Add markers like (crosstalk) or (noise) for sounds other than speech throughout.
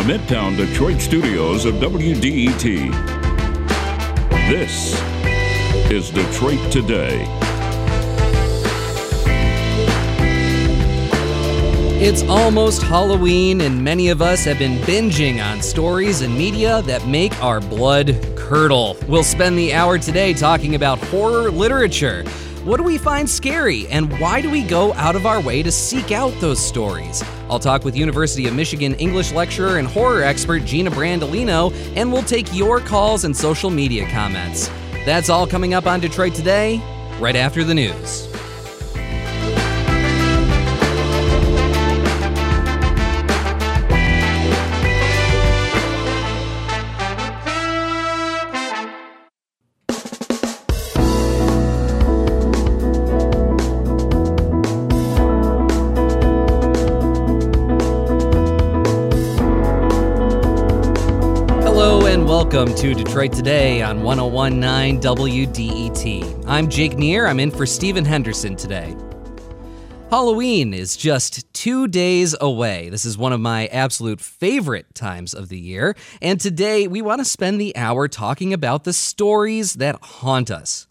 the Midtown Detroit studios of WDET. This is Detroit Today. It's almost Halloween, and many of us have been binging on stories and media that make our blood curdle. We'll spend the hour today talking about horror literature. What do we find scary, and why do we go out of our way to seek out those stories? I'll talk with University of Michigan English lecturer and horror expert Gina Brandolino, and we'll take your calls and social media comments. That's all coming up on Detroit Today, right after the news. Welcome to Detroit Today on 1019 WDET. I'm Jake Neher. I'm in for Stephen Henderson today. Halloween is just two days away. This is one of my absolute favorite times of the year. And today we want to spend the hour talking about the stories that haunt us.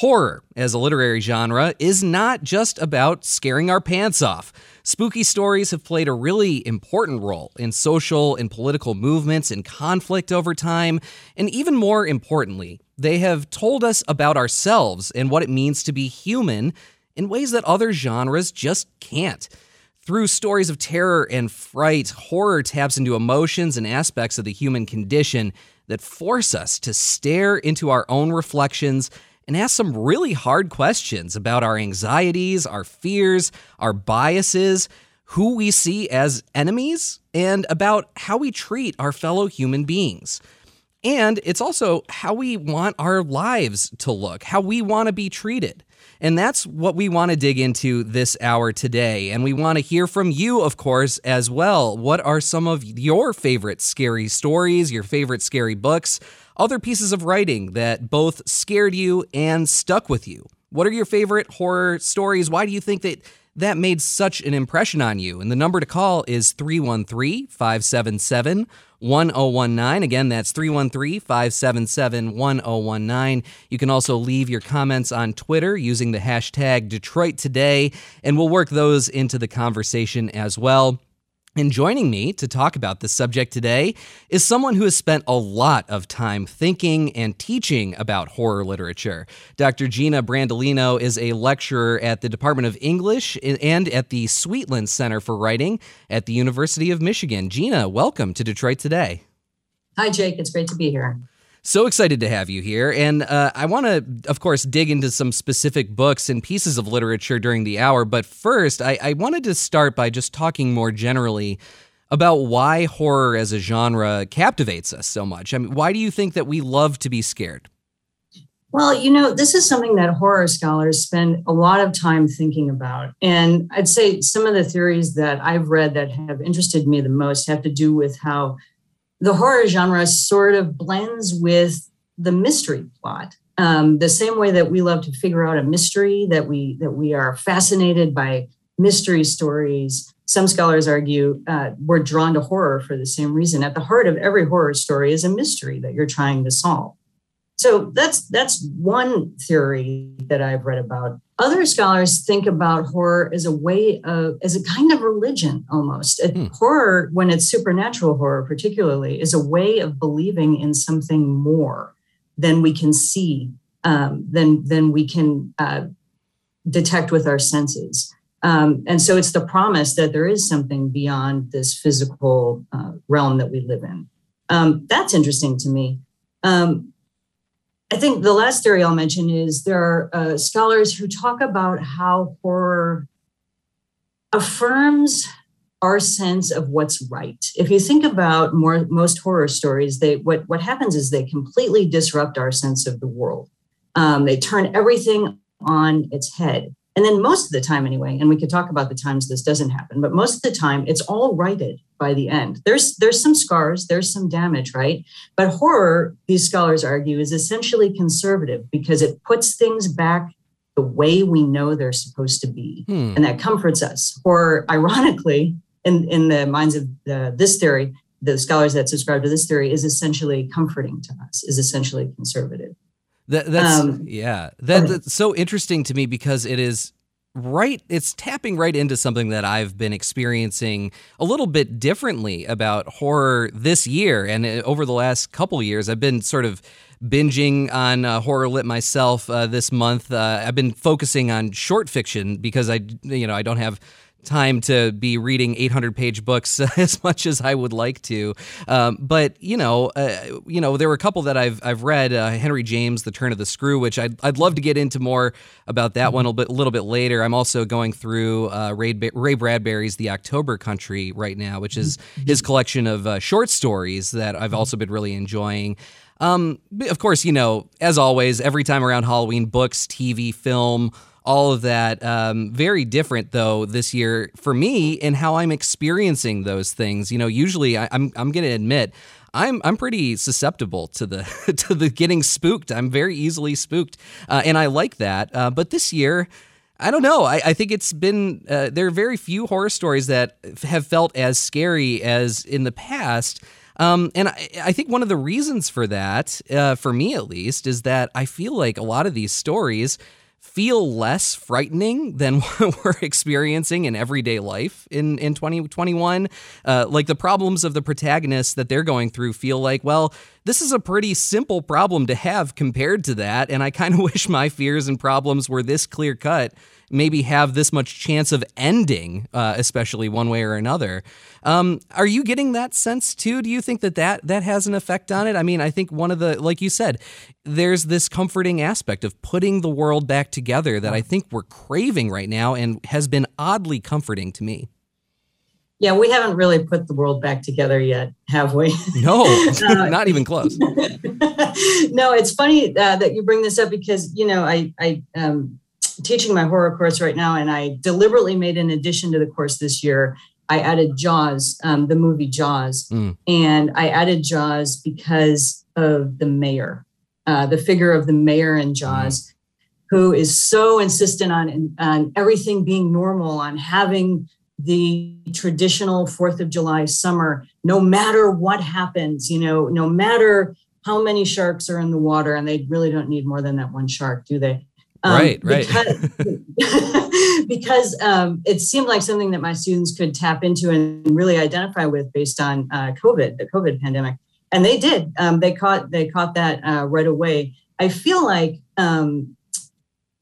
Horror, as a literary genre, is not just about scaring our pants off. Spooky stories have played a really important role in social and political movements and conflict over time. And even more importantly, they have told us about ourselves and what it means to be human in ways that other genres just can't. Through stories of terror and fright, horror taps into emotions and aspects of the human condition that force us to stare into our own reflections and ask some really hard questions about our anxieties, our fears, our biases, who we see as enemies, and about how we treat our fellow human beings. And it's also how we want our lives to look, how we want to be treated. And that's what we want to dig into this hour today. And we want to hear from you, of course, as well. What are some of your favorite scary stories, your favorite scary books, other pieces of writing that both scared you and stuck with you? What are your favorite horror stories? Why do you think that that made such an impression on you? And the number to call is 313 577 1019. Again, that's 313 577 1019. You can also leave your comments on Twitter using the hashtag Detroit Today, and we'll work those into the conversation as well. And joining me to talk about this subject today is someone who has spent a lot of time thinking and teaching about horror literature. Dr. Gina Brandolino is a lecturer at the Department of English and at the Sweetland Center for Writing at the University of Michigan. Gina, welcome to Detroit Today. Hi, Jake. It's great to be here. So excited to have you here. And uh, I want to, of course, dig into some specific books and pieces of literature during the hour. But first, I, I wanted to start by just talking more generally about why horror as a genre captivates us so much. I mean, why do you think that we love to be scared? Well, you know, this is something that horror scholars spend a lot of time thinking about. And I'd say some of the theories that I've read that have interested me the most have to do with how the horror genre sort of blends with the mystery plot. Um, the same way that we love to figure out a mystery, that we that we are fascinated by mystery stories. Some scholars argue uh, we're drawn to horror for the same reason. At the heart of every horror story is a mystery that you're trying to solve. So that's that's one theory that I've read about. Other scholars think about horror as a way of as a kind of religion almost. Hmm. Horror, when it's supernatural horror particularly, is a way of believing in something more than we can see, um, than than we can uh, detect with our senses. Um, and so it's the promise that there is something beyond this physical uh, realm that we live in. Um, that's interesting to me. Um, I think the last theory I'll mention is there are uh, scholars who talk about how horror affirms our sense of what's right. If you think about more most horror stories, they what what happens is they completely disrupt our sense of the world. Um, they turn everything on its head. And then most of the time, anyway, and we could talk about the times this doesn't happen, but most of the time it's all righted by the end. There's there's some scars, there's some damage, right? But horror, these scholars argue, is essentially conservative because it puts things back the way we know they're supposed to be, hmm. and that comforts us. Horror, ironically, in in the minds of the, this theory, the scholars that subscribe to this theory is essentially comforting to us, is essentially conservative. That, that's um, yeah. That, that's so interesting to me because it is right it's tapping right into something that I've been experiencing a little bit differently about horror this year. And uh, over the last couple years I've been sort of binging on uh, horror lit myself uh, this month. Uh, I've been focusing on short fiction because I you know I don't have time to be reading 800 page books (laughs) as much as I would like to. Um, but you know, uh, you know, there were a couple that I've I've read. Uh, Henry James, The Turn of the Screw, which I'd I'd love to get into more about that one a little bit, a little bit later. I'm also going through uh, Ray, Ray Bradbury's The October Country right now, which is his collection of uh, short stories that I've also been really enjoying. Um, of course, you know, as always, every time around Halloween, books, TV, film all of that. Um, very different though this year for me in how I'm experiencing those things. You know, usually I, I'm, I'm going to admit I'm I'm pretty susceptible to the (laughs) to the getting spooked. I'm very easily spooked, uh, and I like that. Uh, but this year. I don't know. I, I think it's been, uh, there are very few horror stories that have felt as scary as in the past. Um, and I, I, think one of the reasons for that, uh, for me at least, is that I feel like a lot of these stories feel less frightening than (laughs) what we're experiencing in everyday life in, in 2021. Uh, like the problems of the protagonists that they're going through feel like, well, this is a pretty simple problem to have compared to that. And I kind of (laughs) wish my fears and problems were this clear cut maybe have this much chance of ending, uh, especially one way or another. Um, are you getting that sense too? Do you think that, that that has an effect on it? I mean, I think one of the, like you said, there's this comforting aspect of putting the world back together that I think we're craving right now and has been oddly comforting to me. Yeah, we haven't really put the world back together yet, have we? (laughs) No, uh, not even close. (laughs) no, it's funny uh, that you bring this up because you know I I um, teaching my horror course right now, and I deliberately made an addition to the course this year. I added Jaws, um, the movie Jaws, mm. and I added Jaws because of the mayor, uh, the figure of the mayor in Jaws, mm. who is so insistent on on everything being normal, on having the traditional Fourth of July summer, no matter what happens, you know, no matter how many sharks are in the water, and they really don't need more than that one shark, do they? Um, right, right. Because, (laughs) because um, it seemed like something that my students could tap into and really identify with based on uh, COVID, the COVID pandemic, and they did. Um, they caught they caught that uh, right away. I feel like um,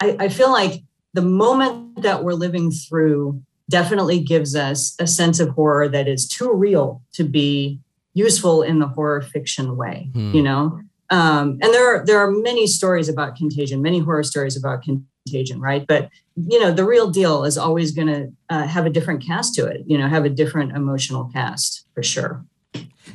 I, I feel like the moment that we're living through definitely gives us a sense of horror that is too real to be useful in the horror fiction way. Hmm. You know, um, and there are there are many stories about contagion, many horror stories about contagion, right? But you know, the real deal is always going to uh, have a different cast to it. You know, have a different emotional cast for sure.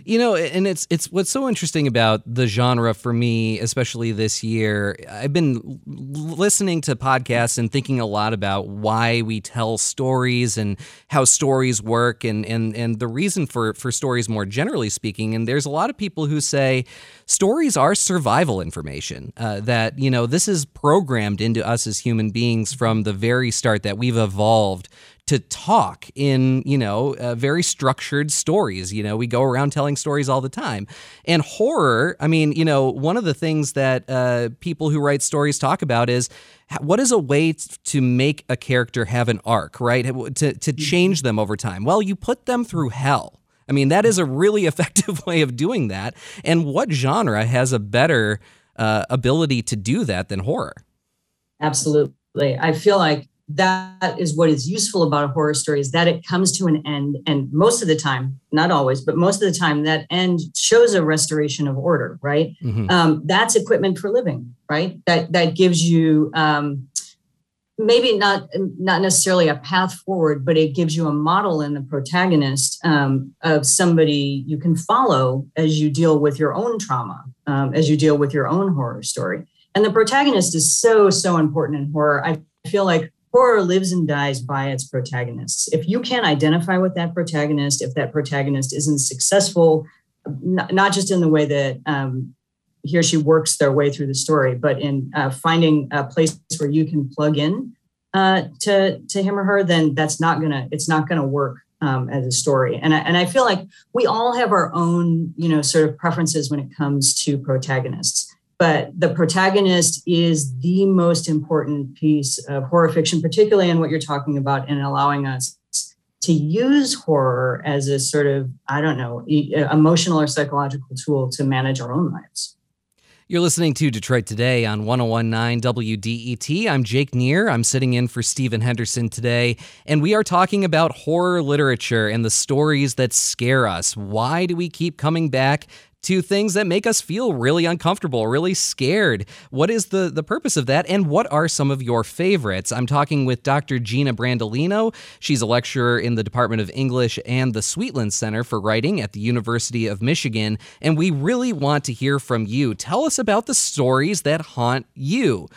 You know, and it's it's what's so interesting about the genre for me, especially this year. I've been listening to podcasts and thinking a lot about why we tell stories and how stories work and and and the reason for for stories more generally speaking. And there's a lot of people who say stories are survival information. Uh, that you know this is programmed into us as human beings from the very start that we've evolved to talk in, you know, uh, very structured stories. You know, we go around telling stories all the time. And horror, I mean, you know, one of the things that uh, people who write stories talk about is what is a way to make a character have an arc, right? To, to mm-hmm. change them over time? Well, you put them through hell. I mean, that is a really (laughs) effective way of doing that. And what genre has a better uh, ability to do that than horror? Absolutely. I feel like that is what is useful about a horror story is that it comes to an end and most of the time not always but most of the time that end shows a restoration of order right? Mm-hmm. um, that's equipment for living right? That that gives you um, maybe not not necessarily a path forward but it gives you a model in the protagonist um, of somebody you can follow as you deal with your own trauma um, as you deal with your own horror story. And the protagonist is so so important in horror. I feel like horror lives and dies by its protagonists. If you can't identify with that protagonist, if that protagonist isn't successful, not, not just in the way that um, he or she works their way through the story, but in uh, finding a place where you can plug in uh, to to him or her, then that's not gonna it's not gonna work um, as a story. And I, and I feel like we all have our own, you know, sort of preferences when it comes to protagonists. But the protagonist is the most important piece of horror fiction, particularly in what you're talking about in allowing us to use horror as a sort of, I don't know, emotional or psychological tool to manage our own lives. You're listening to Detroit Today on 1019 WDET. I'm Jake Neher. I'm sitting in for Stephen Henderson today, and we are talking about horror literature and the stories that scare us. Why do we keep coming back to things that make us feel really uncomfortable, really scared. What is the, the purpose of that, and what are some of your favorites? I'm talking with Dr. Gina Brandolino. She's a lecturer in the Department of English and the Sweetland Center for Writing at the University of Michigan, and we really want to hear from you. Tell us about the stories that haunt you.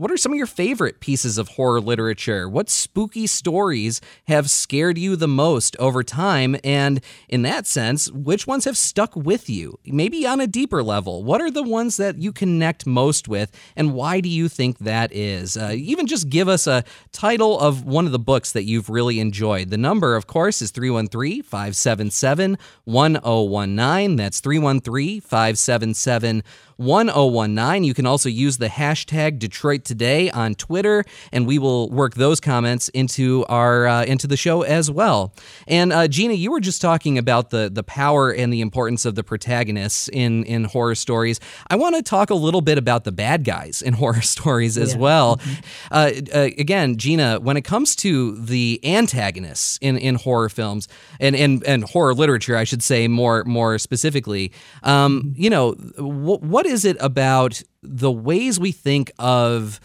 What are some of your favorite pieces of horror literature? What spooky stories have scared you the most over time? And in that sense, which ones have stuck with you? Maybe on a deeper level. What are the ones that you connect most with? And why do you think that is? Uh, even just give us a title of one of the books that you've really enjoyed. The number, of course, is 313 577 1019. That's 313 577 1019. You can also use the hashtag Detroit Today on Twitter, and we will work those comments into our uh, into the show as well. And uh, Gina, you were just talking about the the power and the importance of the protagonists in in horror stories. I want to talk a little bit about the bad guys in (laughs) horror stories as yeah. well. Mm-hmm. Uh, uh, again, Gina, when it comes to the antagonists in in horror films and and and horror literature, I should say more more specifically, um, you know, what what is it about the ways we think of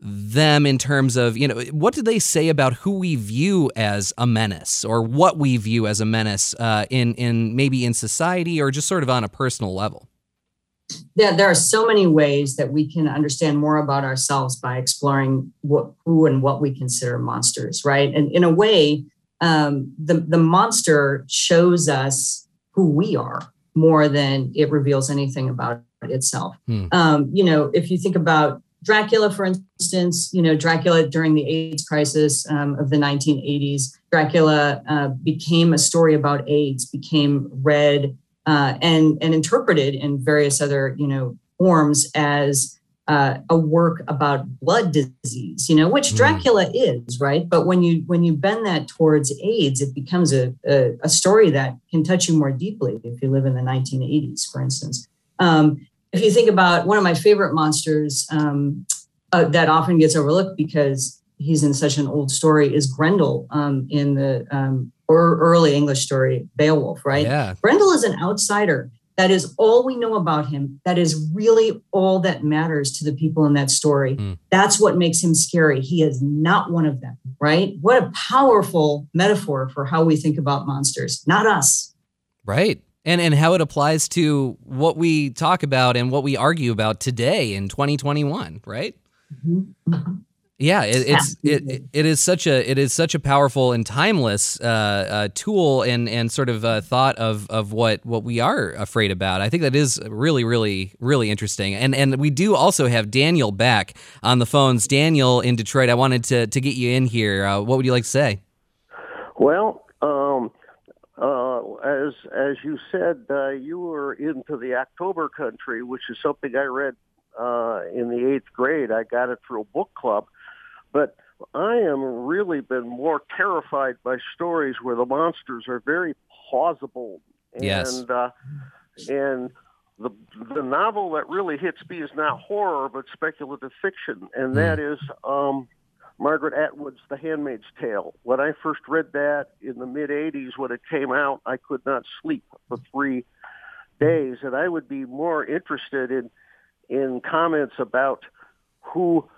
them in terms of, you know, what do they say about who we view as a menace or what we view as a menace uh, in, in maybe in society or just sort of on a personal level? Yeah, there are so many ways that we can understand more about ourselves by exploring what, who and what we consider monsters, right? And in a way, um, the, the monster shows us who we are more than it reveals anything about itself. Hmm. Um, you know, if you think about Dracula, for instance, you know, Dracula during the AIDS crisis um, of the 1980s, Dracula uh, became a story about AIDS, became read uh, and and interpreted in various other you know forms as uh, a work about blood disease, you know, which hmm. Dracula mm. is, right? But when you when you bend that towards AIDS, it becomes a, a, a story that can touch you more deeply if you live in the 1980s, for instance. Um, if you think about one of my favorite monsters um, uh, that often gets overlooked because he's in such an old story is Grendel um, in the um, or early English story Beowulf, right? Yeah. Grendel is an outsider. That is all we know about him. That is really all that matters to the people in that story. Mm. That's what makes him scary. He is not one of them, right? What a powerful metaphor for how we think about monsters, not us. Right and and how it applies to what we talk about and what we argue about today in 2021 right? Mm-hmm. mm-hmm. yeah it, it's it, it is such a it is such a powerful and timeless uh, uh, tool and and sort of uh, thought of of what what we are afraid about. I think that is really really really interesting. And and we do also have Daniel back on the phones. Daniel in Detroit I wanted to to get you in here. Uh, what would you like to say? Well uh, as as you said, uh, you were into the October Country, which is something I read uh, in the eighth grade. I got it through a book club, but I am really been more terrified by stories where the monsters are very plausible. And, yes. Uh, and the the novel that really hits me is not horror but speculative fiction, and that mm. is um, Margaret Atwood's The Handmaid's Tale. When I first read that in the mid 80s when it came out, I could not sleep for three days. And I would be more interested in, in comments about who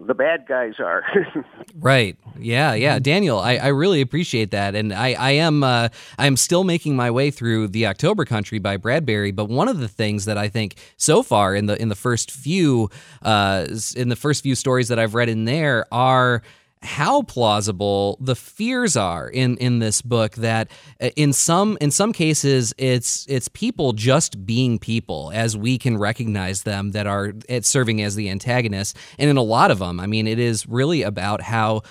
the bad guys are. (laughs) right. Yeah. Yeah. Daniel, I, I really appreciate that. And I, I am uh, I'm still making my way through The October Country by Bradbury. But one of the things that I think so far in the in the first few uh, in the first few stories that I've read in there are how plausible the fears are in in this book that uh, in some in some cases it's it's people just being people as we can recognize them that are it's serving as the antagonists and in a lot of them I mean it is really about how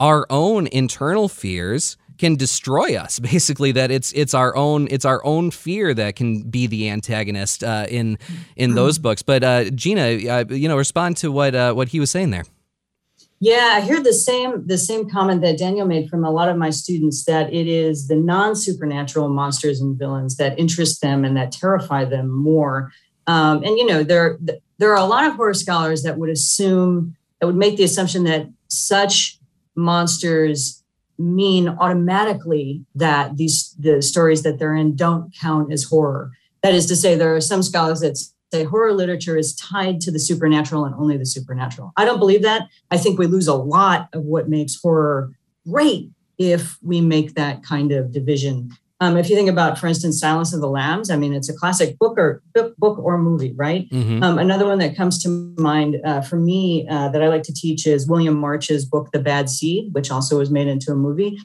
our own internal fears can destroy us. (laughs) Basically, that it's it's our own it's our own fear that can be the antagonist uh, in in those (clears throat) books. But uh, Gina, uh, you know, respond to what uh, what he was saying there. Yeah, I hear the same the same comment that Daniel made from a lot of my students that it is the non supernatural monsters and villains that interest them and that terrify them more. Um, and you know, there there are a lot of horror scholars that would assume that would make the assumption that such monsters mean automatically that these the stories that they're in don't count as horror. That is to say, there are some scholars that say horror literature is tied to the supernatural and only the supernatural. I don't believe that. I think we lose a lot of what makes horror great if we make that kind of division. Um, if you think about, for instance, Silence of the Lambs, I mean, it's a classic book or book, book or movie, right? Mm-hmm. Um, another one that comes to mind uh, for me uh, that I like to teach is William March's book, The Bad Seed, which also was made into a movie,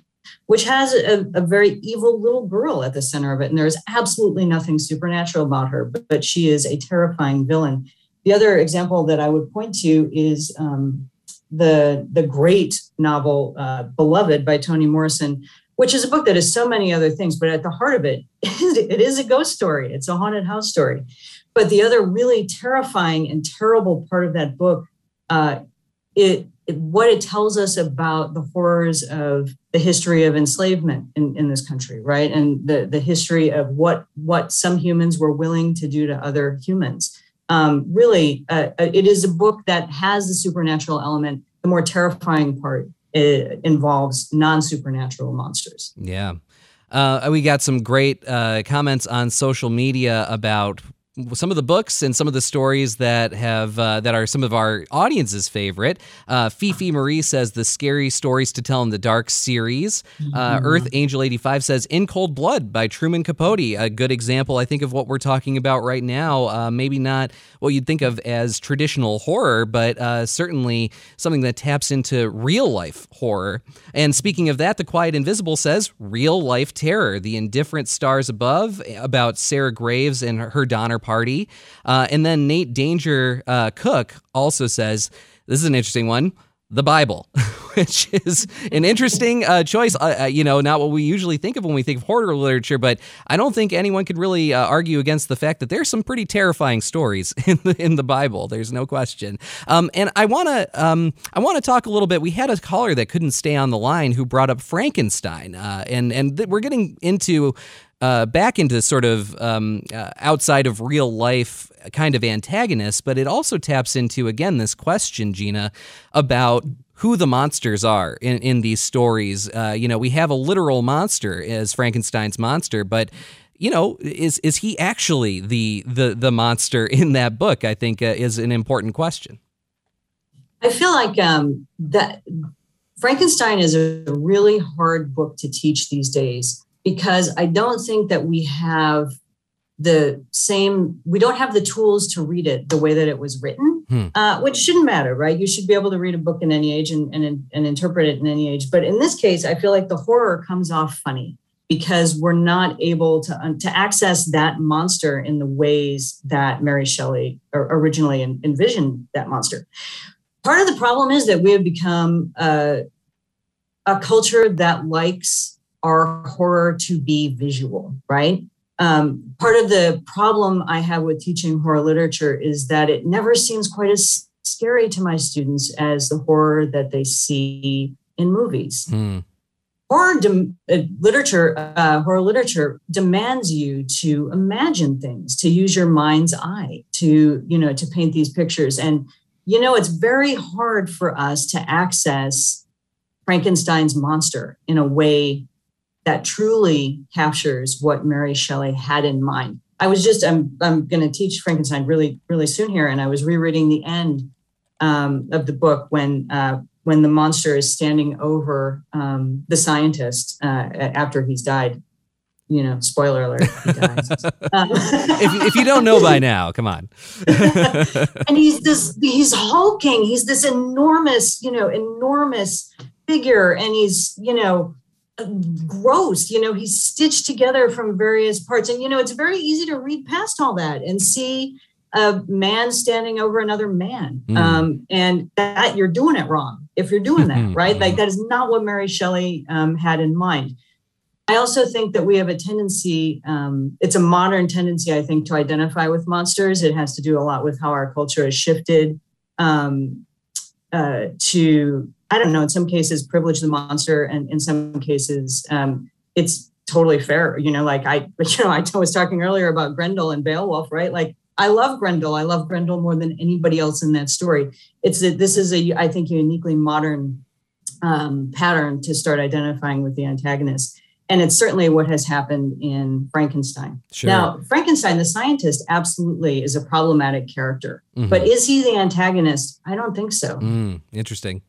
which has a, a very evil little girl at the center of it. And there's absolutely nothing supernatural about her, but, but she is a terrifying villain. The other example that I would point to is um, the the great novel uh, Beloved by Toni Morrison, which is a book that is so many other things, but at the heart of it, (laughs) it is a ghost story. It's a haunted house story. But the other really terrifying and terrible part of that book, uh, it, what it tells us about the horrors of the history of enslavement in, in this country, right, and the the history of what what some humans were willing to do to other humans. Um, really, uh, uh it is a book that has the supernatural element. The more terrifying part it involves non supernatural monsters. Yeah. Uh, we got some great uh, comments on social media about some of the books and some of the stories that have uh, that are some of our audience's favorite. Uh, Fifi Marie says the scary stories to tell in the dark series. Uh, mm-hmm. Earth Angel eighty five says In Cold Blood by Truman Capote, a good example, I think, of what we're talking about right now. Uh, maybe not what you'd think of as traditional horror, but uh, certainly something that taps into real life horror. And speaking of that, The Quiet Invisible says real life terror. The Indifferent Stars Above about Sarah Graves and her Donner Party. Uh, and then Nate Danger uh, Cook also says, this is an interesting one the Bible, (laughs) which is an interesting uh, choice. Uh, uh, you know, not what we usually think of when we think of horror literature, but I don't think anyone could really uh, argue against the fact that there's some pretty terrifying stories (laughs) in the in the Bible. There's no question. Um, and I want to um, I want to talk a little bit. We had a caller that couldn't stay on the line who brought up Frankenstein, uh, and and th- we're getting into uh, back into sort of um, uh, outside of real life kind of antagonist, but it also taps into, again, this question, Gina, about who the monsters are in, in these stories. Uh, you know, we have a literal monster as Frankenstein's monster, but you know, is is he actually the the the monster (laughs) in that book? I think uh, is an important question. I feel like um, that Frankenstein is a really hard book to teach these days because I don't think that we have the same, we don't have the tools to read it the way that it was written, hmm. uh, which shouldn't matter, right? You should be able to read a book in any age and, and, and interpret it in any age. But in this case, I feel like the horror comes off funny because we're not able to, um, to access that monster in the ways that Mary Shelley originally envisioned that monster. Part of the problem is that we have become uh, a culture that likes our horror to be visual, right? Um, part of the problem I have with teaching horror literature is that it never seems quite as scary to my students as the horror that they see in movies. Mm. Horror de- uh, literature, uh, horror literature demands you to imagine things, to use your mind's eye, to you know, to paint these pictures. And you know, it's very hard for us to access Frankenstein's monster in a way that truly captures what Mary Shelley had in mind. I was just I'm I'm going to teach Frankenstein really really soon here, and I was rereading the end um, of the book when uh, when the monster is standing over um, the scientist uh, after he's died. You know, spoiler alert, he dies. (laughs) um, if, if you don't know by now, come on. (laughs) and he's this he's hulking. He's this enormous, you know, enormous figure, and he's you know gross you know he's stitched together from various parts and you know it's very easy to read past all that and see a man standing over another man. Mm. Um, and that you're doing it wrong if you're doing that, (laughs) right? Like that is not what Mary Shelley um, had in mind. I also think that we have a tendency, um, it's a modern tendency, I think, to identify with monsters. It has to do a lot with how our culture has shifted um, uh, to, I don't know, in some cases, privilege the monster, and in some cases, um, it's totally fair. You know, like I, (laughs) you know, I was talking earlier about Grendel and Beowulf, right? Like I love Grendel. I love Grendel more than anybody else in that story. It's that this is a, I think, uniquely modern um, pattern to start identifying with the antagonist. And it's certainly what has happened in Frankenstein. Sure. Now, Frankenstein, the scientist, absolutely is a problematic character. Mm-hmm. But is he the antagonist? I don't think so. Mm, interesting.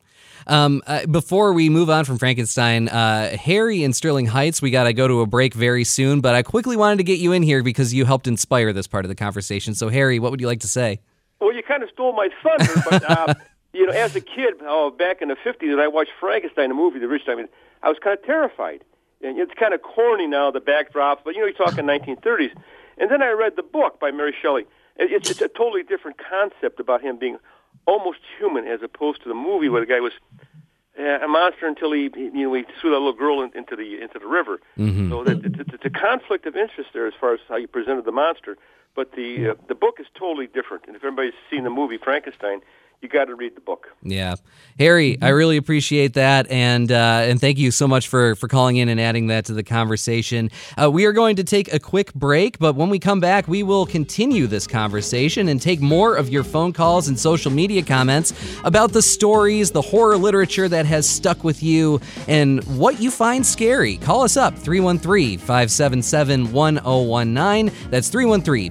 Um, uh, before we move on from Frankenstein, uh, Harry in Sterling Heights, we got to go to a break very soon, but I quickly wanted to get you in here because you helped inspire this part of the conversation. So, Harry, what would you like to say? Well, you kind of stole my thunder, but, (laughs) uh, you know, as a kid, oh, back in the 50s, and I watched Frankenstein, the movie, the original, I was kind of terrified. And it's kind of corny now, the backdrop, but, you know, you're talking 1930s. And then I read the book by Mary Shelley. It's, it's a totally different concept about him being almost human as opposed to the movie where the guy was uh, a monster until he, you know, he threw that little girl in, into the into the river. Mm-hmm. So that, it's, it's a conflict of interest there as far as how you presented the monster. But the uh, the book is totally different. And if everybody's seen the movie Frankenstein, you got to read the book. Yeah, Harry, I really appreciate that, and uh, and thank you so much for for calling in and adding that to the conversation. Uh, we are going to take a quick break, but when we come back, we will continue this conversation and take more of your phone calls and social media comments about the stories, the horror literature that has stuck with you, and what you find scary. Call us up 313 577 1019. That's 313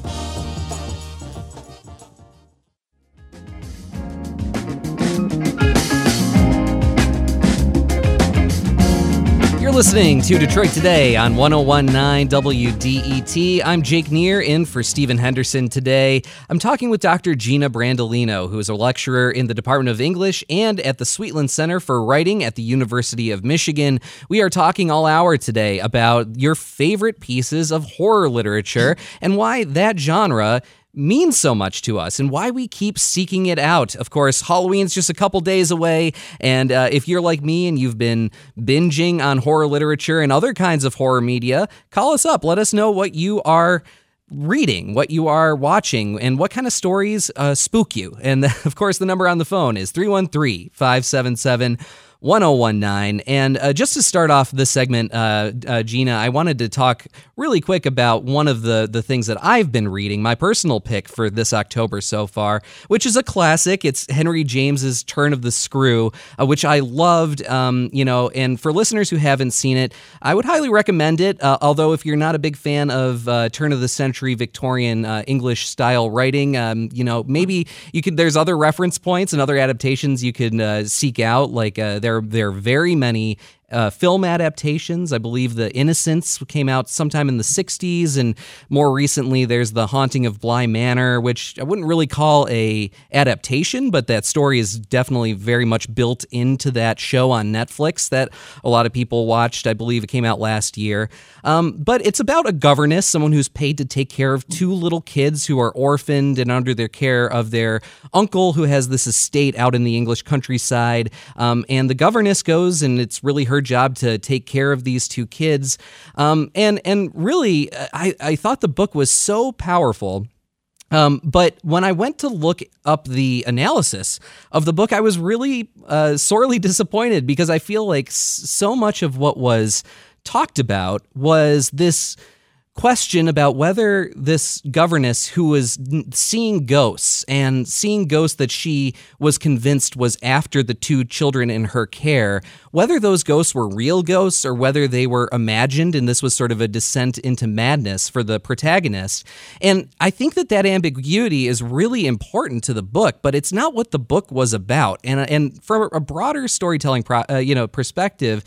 You're listening to Detroit Today on 1019 WDET. I'm Jake Neher in for Stephen Henderson today. I'm talking with Dr. Gina Brandolino, who is a lecturer in the Department of English and at the Sweetland Center for Writing at the University of Michigan. We are talking all hour today about your favorite pieces of horror literature and why that genre means so much to us and why we keep seeking it out. Of course, Halloween's just a couple days away, and uh, if you're like me and you've been binging on horror literature and other kinds of horror media, call us up. Let us know what you are reading, what you are watching, and what kind of stories uh, spook you. And (laughs) of course, the number on the phone is 313 577 1019. And uh, just to start off this segment, uh, uh, Gina, I wanted to talk really quick about one of the, the things that I've been reading, my personal pick for this October so far, which is a classic. It's Henry James's Turn of the Screw, uh, which I loved. Um, you know, and for listeners who haven't seen it, I would highly recommend it. Uh, although, if you're not a big fan of uh, turn of the century Victorian English style writing, um, you know, maybe you could, there's other reference points and other adaptations you can seek out. Like there there there are very many uh, film adaptations. I believe The Innocents came out sometime in the 60s, and more recently there's The Haunting of Bly Manor, which I wouldn't really call a adaptation, but that story is definitely very much built into that show on Netflix that a lot of people watched. I believe it came out last year. Um, but it's about a governess, someone who's paid to take care of two little kids who are orphaned and under their care of their uncle who has this estate out in the English countryside. Um, and the governess goes, and it's really her job to take care of these two kids. Um, and and really, I, I thought the book was so powerful. Um, but when I went to look up the analysis of the book, I was really uh, sorely (laughs) disappointed because I feel like so much of what was talked about was this question about whether this governess who was seeing ghosts and seeing ghosts that she was convinced was after the two children in her care, whether those ghosts were real ghosts or whether they were imagined and this was sort of a descent into madness for the protagonist. And I think that that ambiguity is really important to the book, but it's not what the book was about. And and from a broader storytelling pro, uh, you know perspective,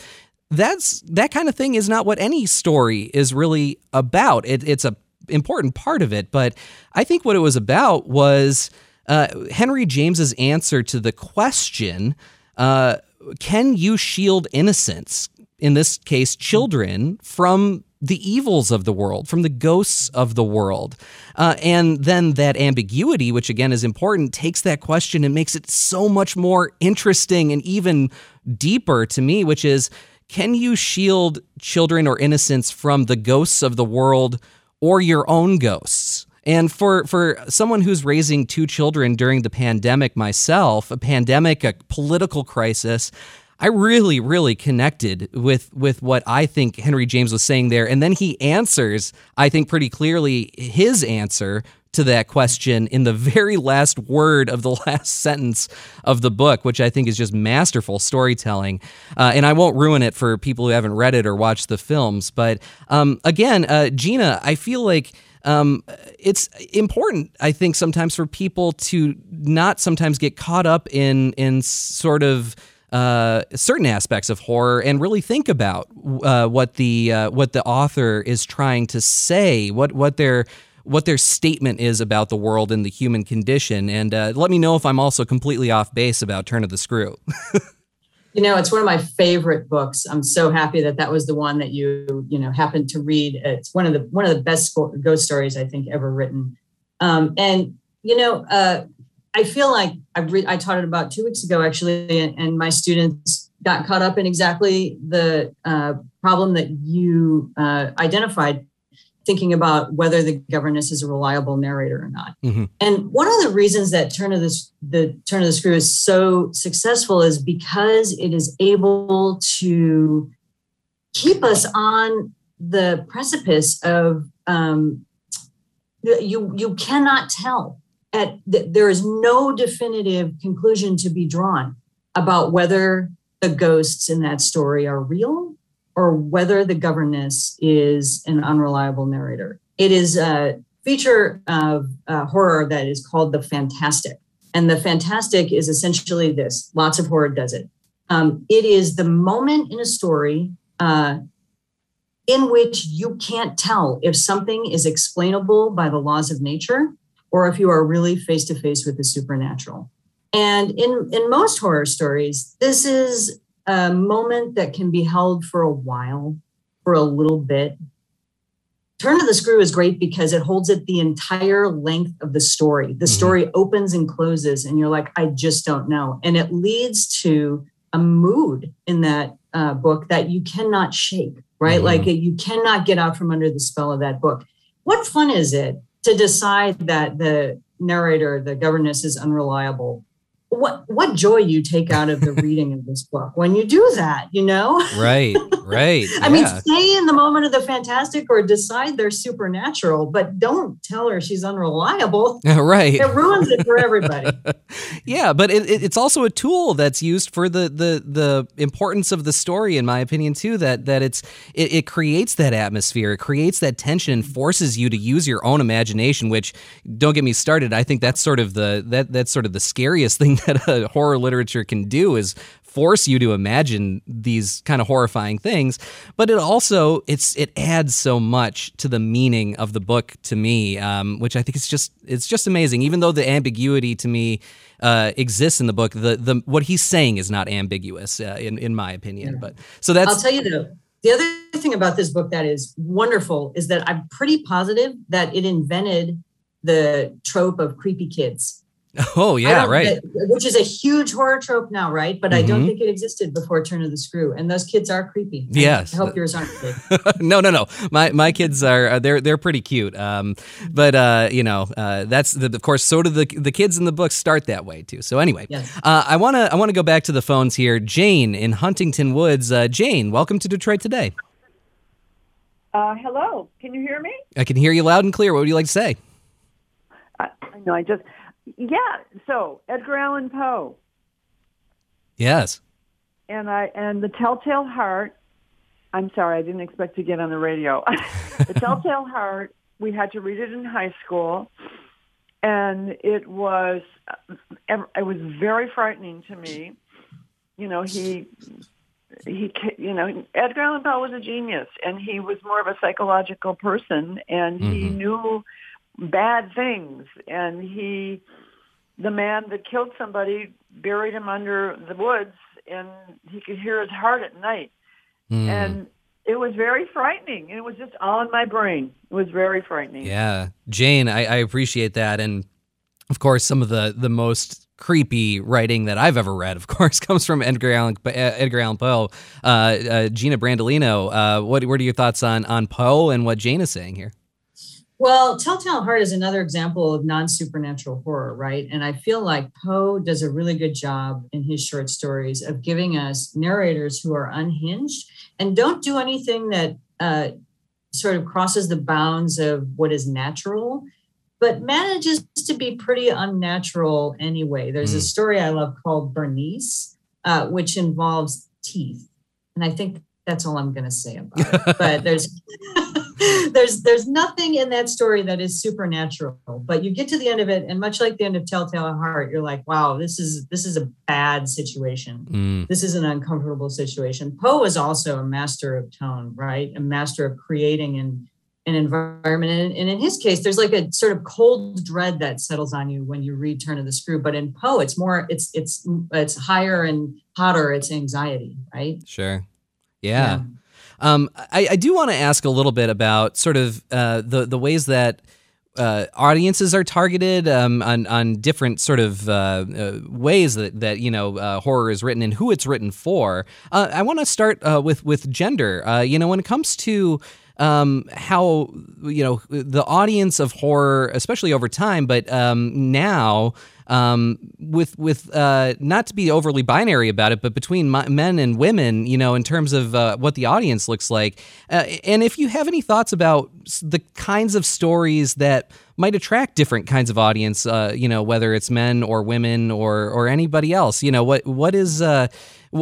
that's that kind of thing is not what any story is really about. It, it's a important part of it, but I think what it was about was uh, Henry James's answer to the question: uh, Can you shield innocence? In this case, children from the evils of the world, from the ghosts of the world. Uh, and then that ambiguity, which again is important, takes that question and makes it so much more interesting and even deeper to me, which is can you shield children or innocents from the ghosts of the world or your own ghosts? And for, for someone who's raising two children during the pandemic myself, a pandemic, a political crisis, I really, really connected with with what I think Henry James was saying there. And then he answers, I think pretty clearly, his answer to that question in the very last word of the (laughs) last sentence of the book, which I think is just masterful storytelling. Uh, and I won't ruin it for people who haven't read it or watched the films. But um, again, uh, Gina, I feel like. Um, it's important, I think, sometimes for people to not sometimes get caught up in in sort of uh, certain aspects of horror and really think about uh, what the uh, what the author is trying to say, what what they're what their statement is about the world and the human condition. And uh, let me know if I'm also completely off base about Turn of the Screw. (laughs) you know, it's one of my favorite books. I'm so happy that that was the one that you you know happened to read. It's one of the one of the best ghost stories I think ever written. Um, and you know, uh, I feel like I re- I taught it about two weeks ago actually, and, and my students got caught up in exactly the uh, problem that you uh, identified thinking about whether the governess is a reliable narrator or not. Mm-hmm. And one of the reasons that Turn of the, the Turn of the Screw is so successful is because it is able to keep us on the precipice of um, you you cannot tell at there is no definitive conclusion to be drawn about whether the ghosts in that story are real or whether the governess is an unreliable narrator. It is a feature of uh, horror that is called the fantastic. And the fantastic is essentially this lots of horror does it. Um, it is the moment in a story uh, in which you can't tell if something is explainable by the laws of nature or if you are really face to face with the supernatural. And in, in most horror stories, this is a moment that can be held for a while, for a little bit. Turn of the Screw is great because it holds it the entire length of the story. The mm-hmm. story opens and closes, and you're like, I just don't know. And it leads to a mood in that uh, book that you cannot shake, right? Mm-hmm. Like you cannot get out from under the spell of that book. What fun is it to decide that the narrator, the governess, is unreliable what what joy you take out of the (laughs) reading of this book when you do that you know? Right right (laughs) i yeah. mean stay in the moment of the fantastic or decide they're supernatural but don't tell her she's unreliable. (laughs) Right. It ruins it for everybody. Yeah but it, it, it's also a tool that's used for the the the importance of the story in my opinion too that that it's it, it creates that atmosphere. It creates that tension and forces you to use your own imagination which don't get me started i think that's sort of the that that's sort of the scariest thing that horror literature can do is force you to imagine these kind of horrifying things but it also it's it adds so much to the meaning of the book to me um, which i think is just it's just amazing even though the ambiguity to me uh, exists in the book the the what he's saying is not ambiguous uh, in in my opinion yeah. but so that's i'll tell you though the other thing about this book that is wonderful is that i'm pretty positive that it invented the trope of creepy kids (laughs) Oh yeah, right. which is a huge horror trope now, right? But mm-hmm. I don't mm-hmm. think it existed before Turn of the Screw, and those kids are creepy. Yes, I hope yours aren't. (laughs) no, no, no. My my kids are uh, they're they're pretty cute. Um, but uh, you know, uh, that's the, of course. So do the the kids in the book start that way too. So anyway, yes. uh, I wanna I wanna go back to the phones here. Jane in Huntington Woods. Uh, Jane, welcome to Detroit today. Uh, hello, can you hear me? I can hear you loud and clear. What would you like to say? I, I know. I just yeah. So Edgar Allan Poe Yes. and I and the Telltale Heart. I'm sorry, I didn't expect to get on the radio. (laughs) the Telltale Heart. We had to read it in high school, and it was it was very frightening to me. You know, he he you know Edgar Allan Poe was a genius, and he was more of a psychological person, and he Mhm. knew bad things, and he the man that killed somebody buried him under the woods, and he could hear his heart at night, Mm. and it was very frightening. It was just all in my brain. It was very frightening. Yeah, Jane, I, I appreciate that, and of course, some of the the most creepy writing that I've ever read, of (laughs) course, comes from Edgar Allan uh, Edgar Allan Poe. Uh, uh, Gina Brandolino, uh, what what are your thoughts on on Poe and what Jane is saying here? Well, Telltale Heart is another example of non supernatural horror, right? And I feel like Poe does a really good job in his short stories of giving us narrators who are unhinged and don't do anything that uh, sort of crosses the bounds of what is natural, but manages to be pretty unnatural anyway. There's a Mm. story I love called Berenice, uh, which involves teeth. And I think that's all I'm going to say about it. but there's (laughs) (laughs) there's there's nothing in that story that is supernatural but you get to the end of it and much like the end of telltale heart you're like wow this is this is a bad situation Mm. this is an uncomfortable situation poe is also a master of tone right a master of creating an, an environment and, and in his case there's like a sort of cold dread that settles on you when you read turn of the screw but in poe it's more it's it's it's higher and hotter it's anxiety right Sure. Yeah. Um, I, I do want to ask a little bit about sort of uh, the the ways that uh, audiences are targeted um, on on different sort of uh, uh, ways that that you know uh, horror is written and who it's written for. Uh, I want to start uh, with with gender. You know, when it comes to um, how you know the audience of horror, especially over time, but um, now um, with with uh, not to be overly binary about it, but between mi- men and women, you know, in terms of uh, what the audience looks like, uh, and if you have any thoughts about the kinds of stories that might attract different kinds of audience, uh, you know, whether it's men or women or or anybody else, you know, what what is uh,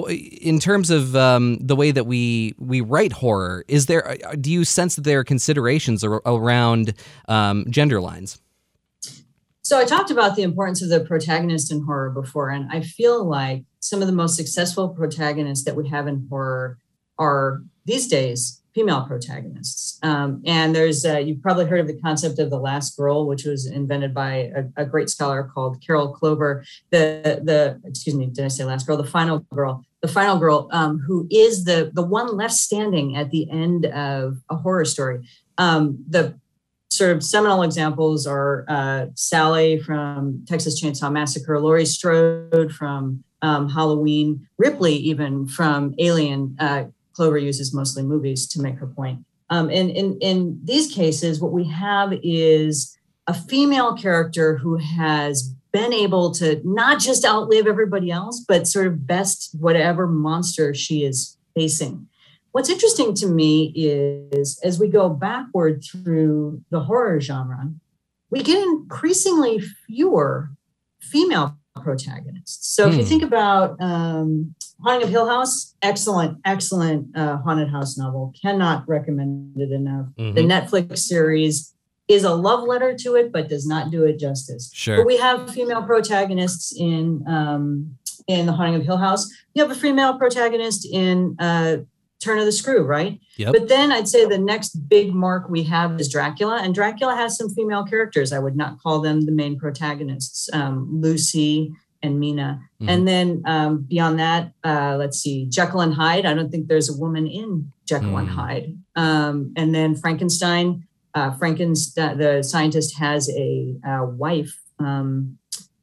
in terms of um, the way that we we write horror, is there uh, do you sense that there are considerations ar- around um, gender lines? So I talked about the importance of the protagonist in horror before, and I feel like some of the most successful protagonists that we have in horror are these days female protagonists. Um, and there's uh, you've probably heard of the concept of the last girl, which was invented by a, a great scholar called Carol Clover. The the excuse me, did I say last girl? The final girl. The final girl, um, who is the the one left standing at the end of a horror story. Um, the sort of seminal examples are uh, Sally from Texas Chainsaw Massacre, Laurie Strode from um, Halloween, Ripley even from Alien. Uh, Clover uses mostly movies to make her point. Um, and in, in these cases, what we have is a female character who has been able to not just outlive everybody else, but sort of best whatever monster she is facing. What's interesting to me is as we go backward through the horror genre, we get increasingly fewer female protagonists. So if you Hmm. think about um, Haunting of Hill House, excellent, excellent uh, haunted house novel. Cannot recommend it enough. Mhm. The Netflix series is a love letter to it, but does not do it justice. Sure. But we have female protagonists in um, in The Haunting of Hill House. You have a female protagonist in uh, Turn of the Screw, right? Yep. But then I'd say the next big mark we have is Dracula, and Dracula has some female characters. I would not call them the main protagonists, um, Lucy and Mina. Mhm. And then um, beyond that, uh, let's see, Jekyll and Hyde. I don't think there's a woman in Jekyll and Mm. Hyde. Um, and then Frankenstein. Uh, Frankenstein, the scientist has a, uh wife. Um,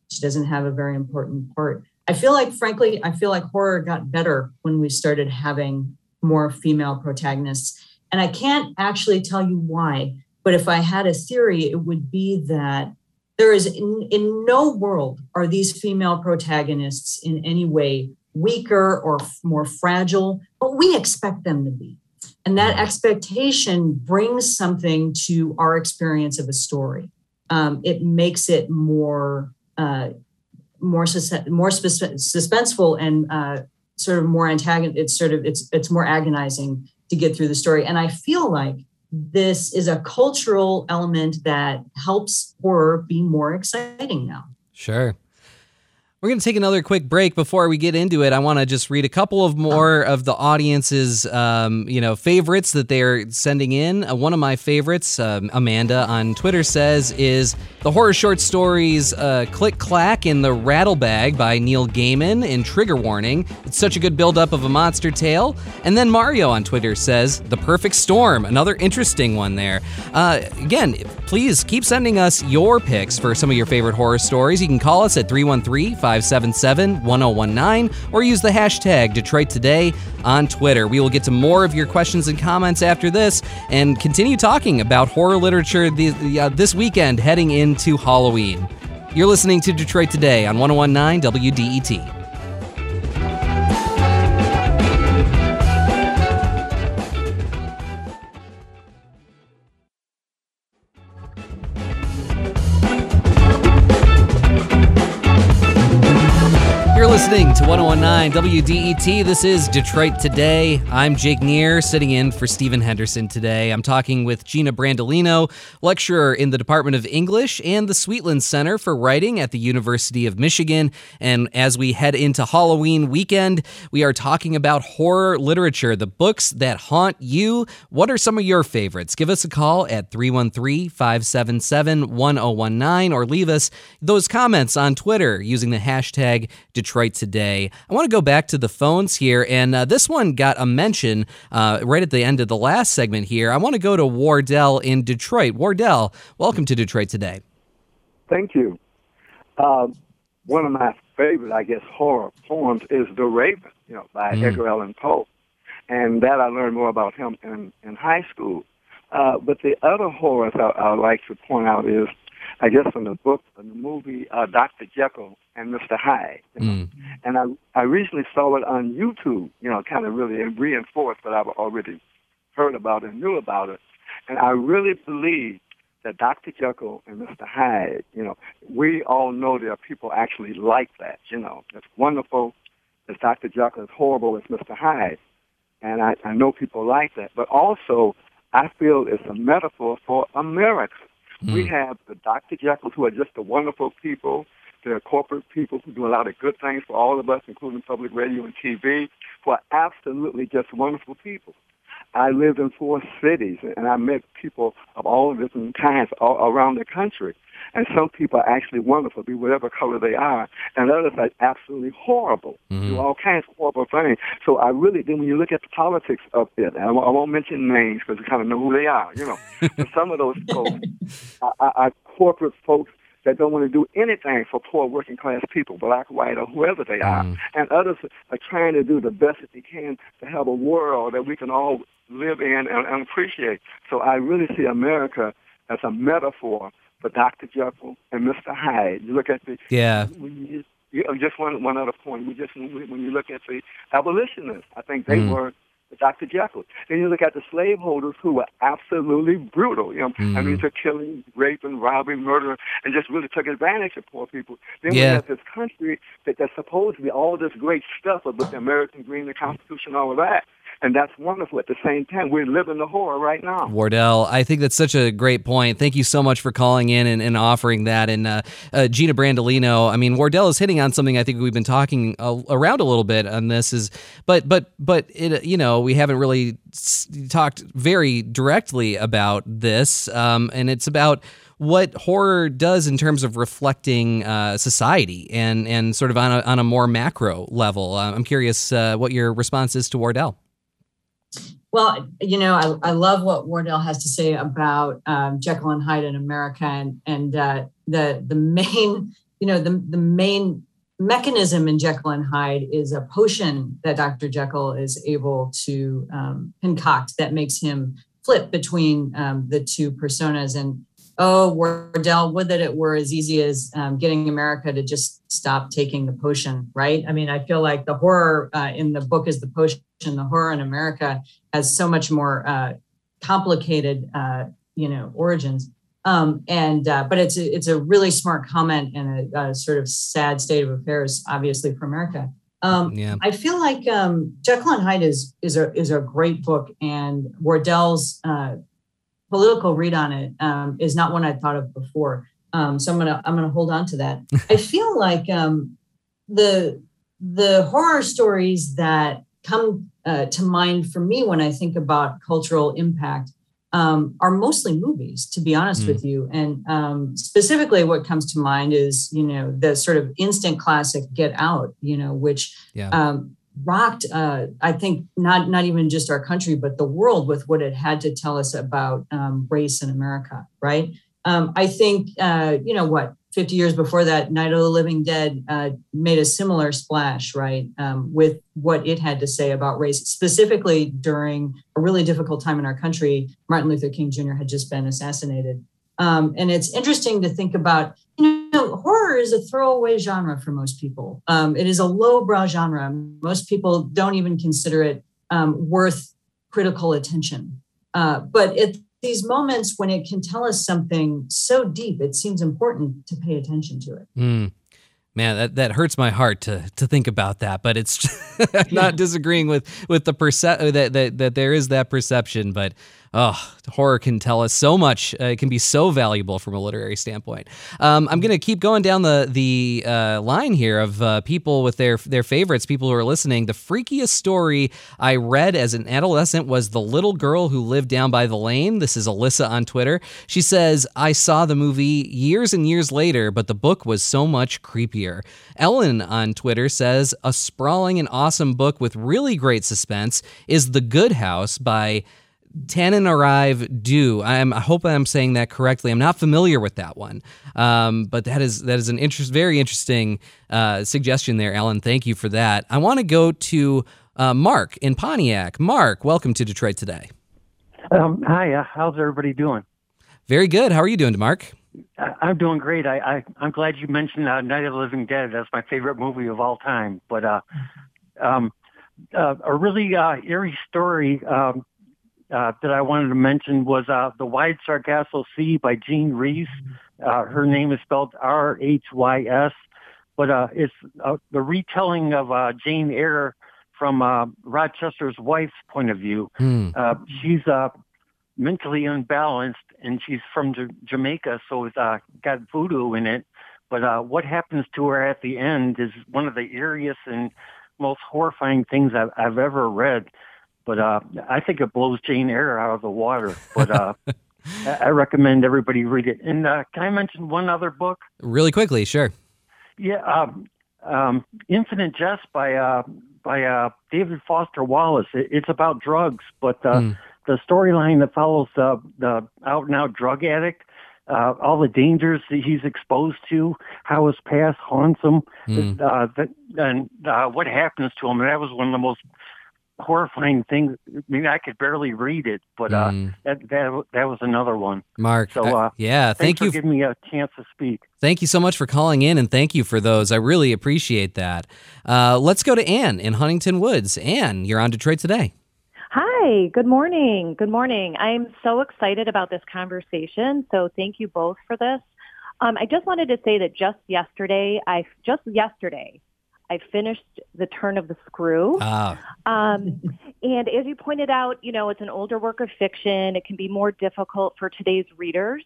she doesn't have a very important part. I feel like, frankly, I feel like horror got better when we started having more female protagonists. And I can't actually tell you why, but if I had a theory, it would be that there is in, in no world are these female protagonists in any way weaker or f- more fragile, but we expect them to be. And that expectation brings something to our experience of a story. Um, it makes it more uh, more sus- more suspenseful and uh, sort of more antagonist. It's sort of it's it's more agonizing to get through the story. And I feel like this is a cultural element that helps horror be more exciting now. Sure. We're going to take another quick break before we get into it. I want to just read a couple of more of the audience's, um, you know, favorites that they're sending in. Uh, one of my favorites, um, Amanda on Twitter says, is the horror short stories uh, "Click Clack" in the Rattle Bag by Neil Gaiman in Trigger Warning. It's such a good build-up of a monster tale. And then Mario on Twitter says, "The Perfect Storm," another interesting one there. Uh, again, please keep sending us your picks for some of your favorite horror stories. You can call us at 313 577 1019 or use the hashtag Detroit Today on Twitter. We will get to more of your questions and comments after this and continue talking about horror literature uh, this weekend heading into Halloween. You're listening to Detroit Today on 1019 WDET. To 1019 WDET. This is Detroit Today. I'm Jake Neher, sitting in for Stephen Henderson today. I'm talking with Gina Brandolino, lecturer in the Department of English and the Sweetland Center for Writing at the University of Michigan. And as we head into Halloween weekend, we are talking about horror literature, the books that haunt you. What are some of your favorites? Give us a call at 313 577 1019 or leave us those comments on Twitter using the hashtag Detroit today. I want to go back to the phones here, and uh, this one got a mention uh, right at the end of the last segment here. I want to go to Wardell in Detroit. Wardell, welcome to Detroit today. Thank you. Uh, one of my favorite, I guess, horror poems is The Raven, you know, by mm. Edgar Allan Poe. And that I learned more about him in, in high school. Uh, but the other horror I, I like to point out is I guess from the book, from the movie uh, Dr. Jekyll and Mr. Hyde. You know? mm. And I I recently saw it on YouTube, you know, kind of really reinforced what I've already heard about and knew about it. And I really believe that Dr. Jekyll and Mr. Hyde, you know, we all know there are people actually like that, you know. It's wonderful as Dr. Jekyll, as horrible as Mr. Hyde. And I, I know people like that. But also, I feel it's a metaphor for America. Mm. We have the Dr. Jekylls who are just the wonderful people. They're corporate people who do a lot of good things for all of us, including public radio and TV, who are absolutely just wonderful people. I lived in four cities, and I met people of all different kinds all around the country. And some people are actually wonderful, be whatever color they are, and others are absolutely horrible, mm-hmm. do all kinds of horrible things. So I really do. When you look at the politics of it, I won't, I won't mention names because you kind of know who they are, you know. (laughs) but some of those folks are, are, are corporate folks that don't want to do anything for poor working class people, black, white, or whoever they are. Mm. And others are trying to do the best that they can to have a world that we can all live in and, and appreciate. So I really see America as a metaphor for Dr. Jekyll and Mr. Hyde. You look at the yeah. You, you, just one one other point. We just when you look at the abolitionists, I think they mm. were Dr. Jekyll. Then you look at the slaveholders who were absolutely brutal. You know, mm. I mean, mm. took killing, raping, robbing, murder, and just really took advantage of poor people. Then yeah. we have this country that that's supposed to be all this great stuff about the American dream, the Constitution, all of that and that's wonderful. At the same time, we're living the horror right now. Wardell, I think that's such a great point. Thank you so much for calling in and, and offering that. And uh, uh, Gina Brandolino, I mean, Wardell is hitting on something I think we've been talking uh, around a little bit on this. Is but but but it you know we haven't really talked very directly about this, um, and it's about what horror does in terms of reflecting uh, society and and sort of on a, on a more macro level. Uh, I'm curious uh, what your response is to Wardell. Well, you know, I, I love what Wardell has to say about um, Jekyll and Hyde in America, and and uh, the the main, you know, the the main mechanism in Jekyll and Hyde is a potion that Dr. Jekyll is able to um, concoct that makes him flip between um, the two personas. And oh, Wardell, would that it were as easy as um, getting America to just stop taking the potion, right? I mean, I feel like the horror uh, in the book is the potion. The horror in America has so much more uh, complicated, uh, you know, origins. Um, and uh, but it's a, it's a really smart comment and a, a, sort of sad state of affairs, obviously for America. Um, yeah. I feel like um, Jekyll and Hyde is is a is a great book, and Wardell's uh, political read on it um, is not one I'd thought of before. Um, so I'm gonna I'm gonna hold on to that. (laughs) I feel like um, the the horror stories that come uh, to mind for me when I think about cultural impact um, are mostly movies, to be honest mm. with you. And um, specifically, what comes to mind is you know the sort of instant classic Get Out, you know, which yeah. Rocked uh, i think not not even just our country but the world with what it had to tell us about um, race in america right? Um, i think uh, you know what 50 years before that night of the living dead uh, made a similar splash right um, with what it had to say about race specifically during a really difficult time in our country. Martin luther king jr had just been assassinated. Um, and it's interesting to think about, you know, is a throwaway genre for most people. Um, it is a lowbrow genre. Most people don't even consider it um, worth critical attention. Uh, but at these moments when it can tell us something so deep, it seems important to pay attention to it. Mm. Man, that, that hurts my heart to to think about that, but it's (laughs) not (laughs) disagreeing with with the perce- that, that that there is that perception, but oh, horror can tell us so much. Uh, it can be so valuable from a literary standpoint. Um, I'm going to keep going down the the uh, line here of uh, people with their their favorites. People who are listening. The freakiest story I read as an adolescent was the little girl who lived down by the lane. This is Alyssa on Twitter. She says I saw the movie years and years later, but the book was so much creepier. Ellen on Twitter says a sprawling and awesome book with really great suspense is The Good House by Tananarive Due. I'm, I hope I'm saying that correctly. I'm not familiar with that one, um, but that is that is an interest, very interesting uh, suggestion there, Alan. Thank you for that. I want to go to uh, Mark in Pontiac. Mark, welcome to Detroit today. Um, hi, uh, how's everybody doing? Very good. How are you doing, Mark? I'm doing great. I, I am glad you mentioned uh, Night of the Living Dead. That's my favorite movie of all time. But uh, um, uh, a really uh, eerie story um, uh, that I wanted to mention was uh, The Wide Sargasso Sea by Jean Rhys. Uh, her name is spelled R-H-Y-S, but uh, it's uh, the retelling of uh, Jane Eyre from uh, Rochester's wife's point of view. Mm. Uh, she's uh, mentally unbalanced, and she's from J- Jamaica, so it's uh, got voodoo in it. But uh, what happens to her at the end is one of the eeriest and most horrifying things I've, I've ever read. But uh, I think it blows Jane Eyre out of the water. But uh, I recommend everybody read it. And uh, can I mention one other book? Really quickly, sure. Yeah, um, um, Infinite Jest by uh, by uh, David Foster Wallace. It, it's about drugs, but uh, mm. the storyline that follows uh, the out and out drug addict, uh, all the dangers that he's exposed to, how his past haunts him, mm. uh, that, and uh, what happens to him. And that was one of the most horrifying thing. I mean, I could barely read it, but uh, mm. that that that was another one. Mark, so uh, yeah, thank you for giving me a chance to speak. Thank you so much for calling in, and thank you for those. I really appreciate that. Uh, let's go to Anne in Huntington Woods. Anne, you're on Detroit today. Hi, good morning. Good morning. I'm so excited about this conversation. So thank you both for this. Um, I just wanted to say that just yesterday, I just yesterday I finished The Turn of the Screw. Ah. Um, (laughs) and as you pointed out, you know, it's an older work of fiction. It can be more difficult for today's readers.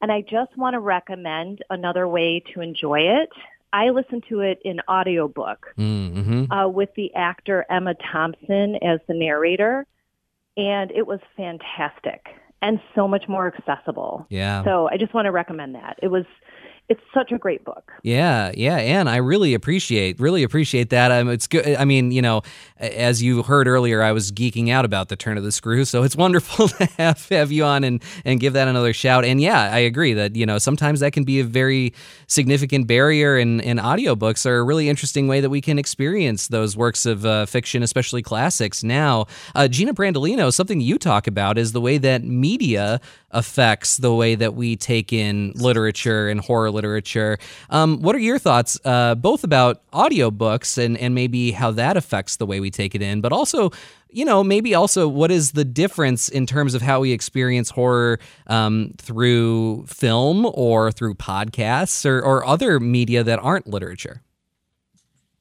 And I just want to recommend another way to enjoy it. I listened to it in audiobook mm-hmm. uh, with the actor Emma Thompson as the narrator. And it was fantastic and so much more accessible. Yeah. So I just want to recommend that. It was it's such a great book. Yeah, yeah, and I really appreciate really appreciate that. Um, it's good. I mean, you know, as you heard earlier, I was geeking out about the turn of the screw, so it's (laughs) wonderful to have have you on and and give that another shout. And yeah, I agree that you know sometimes that can be a very significant barrier, and and audiobooks are a really interesting way that we can experience those works of uh, fiction, especially classics. Now, uh, Gina Brandolino, something you talk about is the way that media affects the way that we take in literature and horror literature. Um, what are your thoughts, uh, both about audiobooks and, and maybe how that affects the way we take it in, but also, you know, maybe also what is the difference in terms of how we experience horror um, through film or through podcasts or, or other media that aren't literature?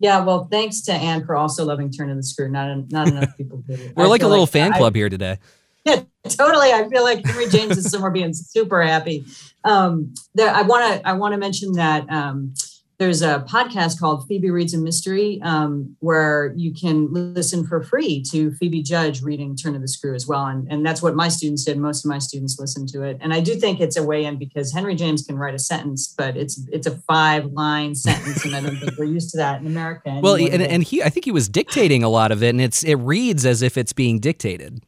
Yeah, well, thanks to Anne for also loving Turn of the Screw. Not not enough (laughs) people do. We're like a little like fan club I, here today. Yeah, (laughs) totally. I feel like Henry James is somewhere being super happy. Um, there, I want to I want to mention that um, there's a podcast called Phoebe Reads a Mystery um, where you can listen for free to Phoebe Judge reading Turn of the Screw as well, and and that's what my students did. Most of my students listened to it, and I do think it's a way in because Henry James can write a sentence, but it's it's a five line sentence, and I don't think we're used to that in America. Well, and, and he I think he was dictating a lot of it, and it's it reads as if it's being dictated.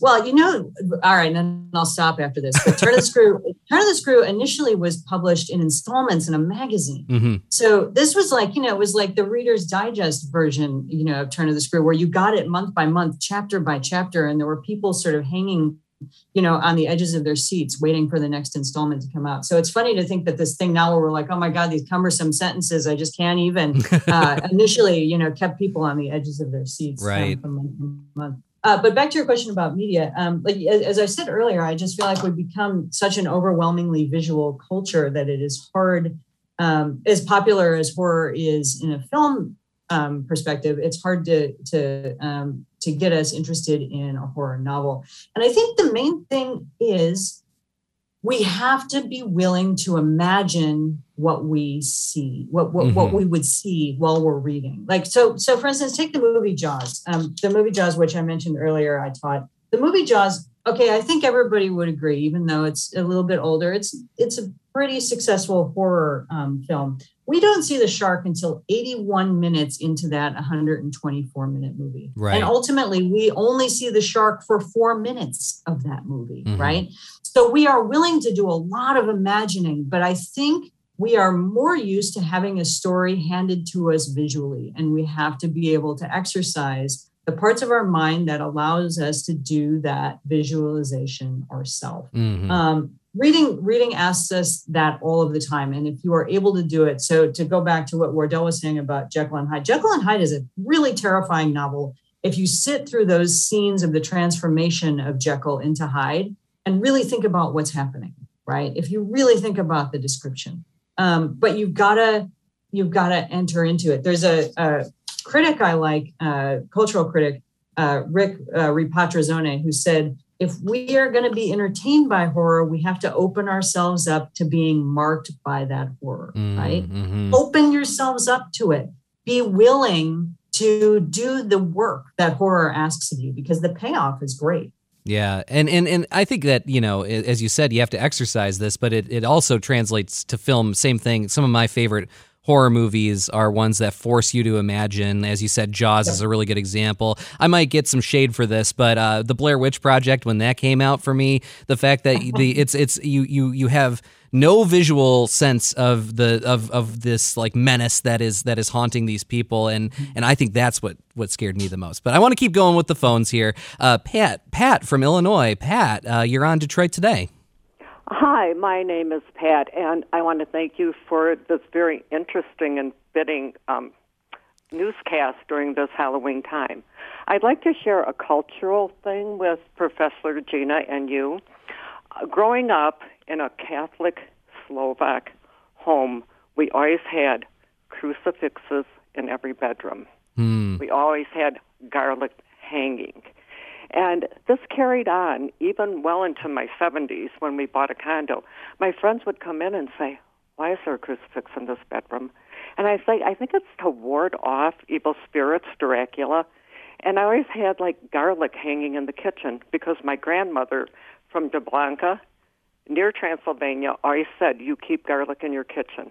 Well, you know, all right, and then I'll stop after this. But Turn of the (laughs) Screw, Turn of the Screw initially was published in installments in a magazine. Mm-hmm. So this was like, you know, it was like the Reader's Digest version, you know, of Turn of the Screw, where you got it month by month, chapter by chapter, and there were people sort of hanging, you know, on the edges of their seats, waiting for the next installment to come out. So it's funny to think that this thing now, where we're like, oh my God, these cumbersome sentences, I just can't even. (laughs) Uh, initially, you know, kept people on the edges of their seats, right? Um, month to month. Uh, but back to your question about media, um, like as I said earlier, I just feel like we've become such an overwhelmingly visual culture that it is hard, um, as popular as horror is in a film um, perspective, it's hard to to um, to get us interested in a horror novel. And I think the main thing is we have to be willing to imagine what we see, what what, mm-hmm. what we would see while we're reading. Like so, so for instance, take the movie Jaws. Um, the movie Jaws, which I mentioned earlier, I taught the movie Jaws. Okay, I think everybody would agree, even though it's a little bit older. It's it's a pretty successful horror um, film. We don't see the shark until 81 minutes into that 124 minute movie. Right. And ultimately, we only see the shark for four minutes of that movie, mm-hmm. right? So we are willing to do a lot of imagining, but I think we are more used to having a story handed to us visually, and we have to be able to exercise the parts of our mind that allows us to do that visualization ourselves. Mm-hmm. Um, reading reading asks us that all of the time, and if you are able to do it, so to go back to what Wardell was saying about Jekyll and Hyde, Jekyll and Hyde is a really terrifying novel. If you sit through those scenes of the transformation of Jekyll into Hyde, and really think about what's happening, right? If you really think about the description, um, but you've got to you've got to enter into it. There's a, a critic I like, uh, cultural critic uh, Rick uh, Ripatrazone, who said, "If we are going to be entertained by horror, we have to open ourselves up to being marked by that horror. Mm, right? Mm-hmm. Open yourselves up to it. Be willing." To do the work that horror asks of you because the payoff is great. Yeah, and, and and I think that you know, as you said, you have to exercise this, but it, it also translates to film. Same thing. Some of my favorite horror movies are ones that force you to imagine. As you said, Jaws is a really good example. I might get some shade for this, but uh, the Blair Witch Project, when that came out for me, the fact that the (laughs) it's it's you you you have no visual sense of the of of this like menace that is that is haunting these people and and I think that's what what scared me the most. But I want to keep going with the phones here. Uh, Pat Pat from Illinois. Pat, uh, you're on Detroit today. Hi, my name is Pat, and I want to thank you for this very interesting and fitting um, newscast during this Halloween time. I'd like to share a cultural thing with Professor Gina and you. Uh, growing up in a Catholic Slovak home, we always had crucifixes in every bedroom. Mm. We always had garlic hanging. And this carried on even well into my 70s when we bought a condo. My friends would come in and say, Why is there a crucifix in this bedroom? And I say, I think it's to ward off evil spirits, Dracula. And I always had like garlic hanging in the kitchen because my grandmother from De Blanca near Transylvania always said, "You keep garlic in your kitchen."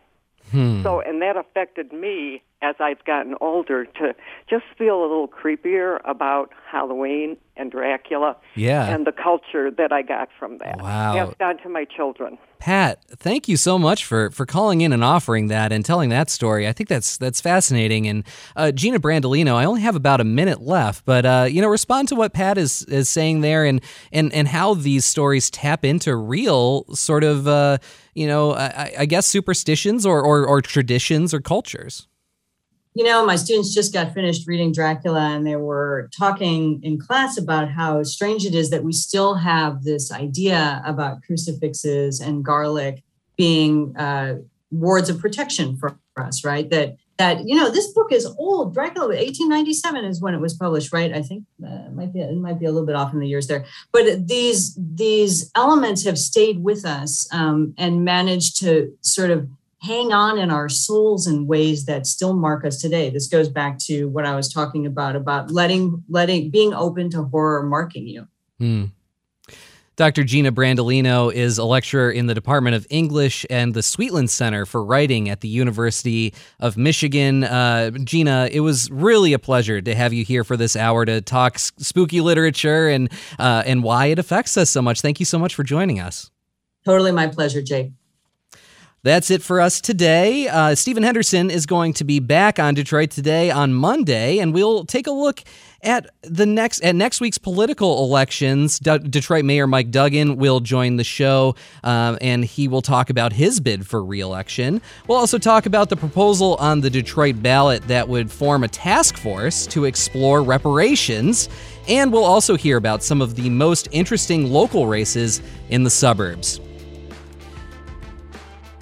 Hmm. So, and that affected me as I've gotten older to just feel a little creepier about Halloween and Dracula Yeah. and the culture that I got from that. Wow. Passed on to my children. Pat, thank you so much for for calling in and offering that and telling that story. I think that's that's fascinating. And uh, Gina Brandolino, I only have about a minute left, but uh, you know, respond to what Pat is is saying there, and and and how these stories tap into real sort of uh, you know, I, I guess superstitions or, or or traditions or cultures. You know, my students just got finished reading Dracula and they were talking in class about how strange it is that we still have this idea about crucifixes and garlic being uh, wards of protection for us, right? That that you know this book is old. Dracula, 1897 is when it was published, right? I think uh, might be it might be a little bit off in the years there, but these these elements have stayed with us um, and managed to sort of hang on in our souls in ways that still mark us today. This goes back to what I was talking about about letting letting being open to horror marking you. Hmm. Dr. Gina Brandolino is a lecturer in the Department of English and the Sweetland Center for Writing at the University of Michigan. Uh, Gina, it was really a pleasure to have you here for this hour to talk spooky literature and uh, and why it affects us so much. Thank you so much for joining us. Totally my pleasure, Jake. That's it for us today. Uh, Stephen Henderson is going to be back on Detroit today on Monday, and we'll take a look at the next at next week's political elections. Detroit Mayor Mike Duggan will join the show, um, and he will talk about his bid for reelection. We'll also talk about the proposal on the Detroit ballot that would form a task force to explore reparations. And we'll also hear about some of the most interesting local races in the suburbs.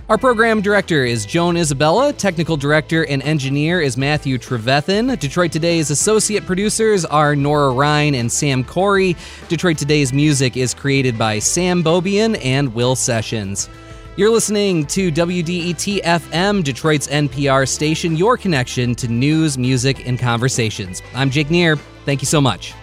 Our program director is Joan Isabella. Technical director and engineer is Matthew Trevethan. Detroit Today's associate producers are Nora Ryan and Sam Corey. Detroit Today's music is created by Sam Bobian and Will Sessions. You're listening to WDET FM, Detroit's NPR station, your connection to news, music, and conversations. I'm Jake Neher. Thank you so much.